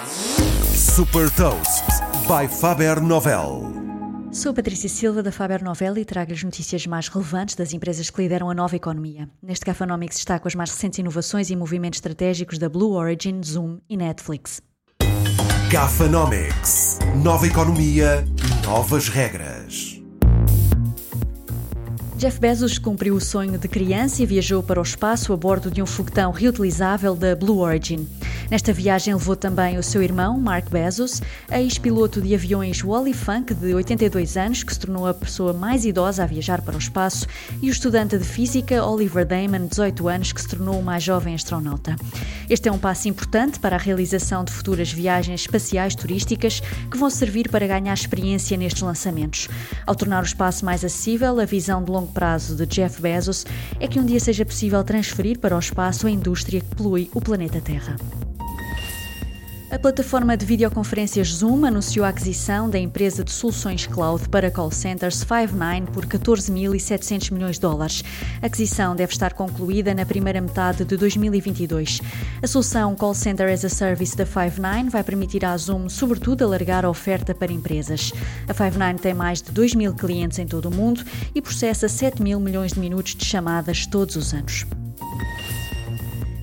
Super Toast by Faber Novel. Sou Patrícia Silva da Faber Novel e trago as notícias mais relevantes das empresas que lideram a nova economia. Neste Gafanomics destaco as mais recentes inovações e movimentos estratégicos da Blue Origin, Zoom e Netflix. Gafanomics. Nova economia, novas regras. Jeff Bezos cumpriu o sonho de criança e viajou para o espaço a bordo de um foguetão reutilizável da Blue Origin. Nesta viagem levou também o seu irmão, Mark Bezos, ex-piloto de aviões Wally Funk, de 82 anos, que se tornou a pessoa mais idosa a viajar para o espaço, e o estudante de física Oliver Damon, 18 anos, que se tornou o mais jovem astronauta. Este é um passo importante para a realização de futuras viagens espaciais turísticas que vão servir para ganhar experiência nestes lançamentos. Ao tornar o espaço mais acessível, a visão de longo prazo de Jeff Bezos é que um dia seja possível transferir para o espaço a indústria que polui o planeta Terra. A plataforma de videoconferências Zoom anunciou a aquisição da empresa de soluções cloud para call centers Five9 por 14.700 milhões de dólares. A aquisição deve estar concluída na primeira metade de 2022. A solução Call Center as a Service da Five9 vai permitir à Zoom, sobretudo, alargar a oferta para empresas. A Five9 tem mais de 2 mil clientes em todo o mundo e processa 7 mil milhões de minutos de chamadas todos os anos.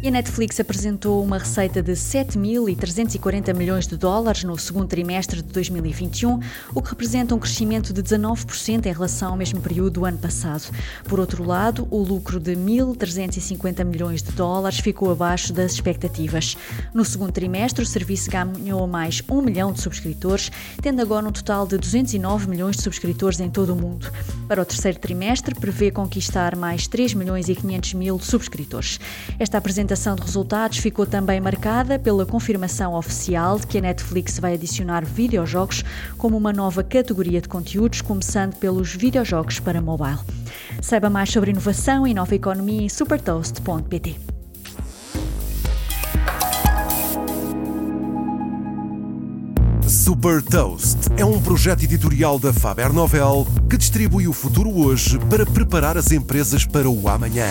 E a Netflix apresentou uma receita de 7.340 milhões de dólares no segundo trimestre de 2021, o que representa um crescimento de 19% em relação ao mesmo período do ano passado. Por outro lado, o lucro de 1.350 milhões de dólares ficou abaixo das expectativas. No segundo trimestre, o serviço ganhou mais 1 milhão de subscritores, tendo agora um total de 209 milhões de subscritores em todo o mundo. Para o terceiro trimestre, prevê conquistar mais 3 milhões e 500 mil subscritores. Esta apresentação apresentação de resultados ficou também marcada pela confirmação oficial de que a Netflix vai adicionar videojogos como uma nova categoria de conteúdos, começando pelos videojogos para mobile. Saiba mais sobre inovação e nova economia em supertoast.pt. Super Toast é um projeto editorial da Faber Novel que distribui o futuro hoje para preparar as empresas para o amanhã.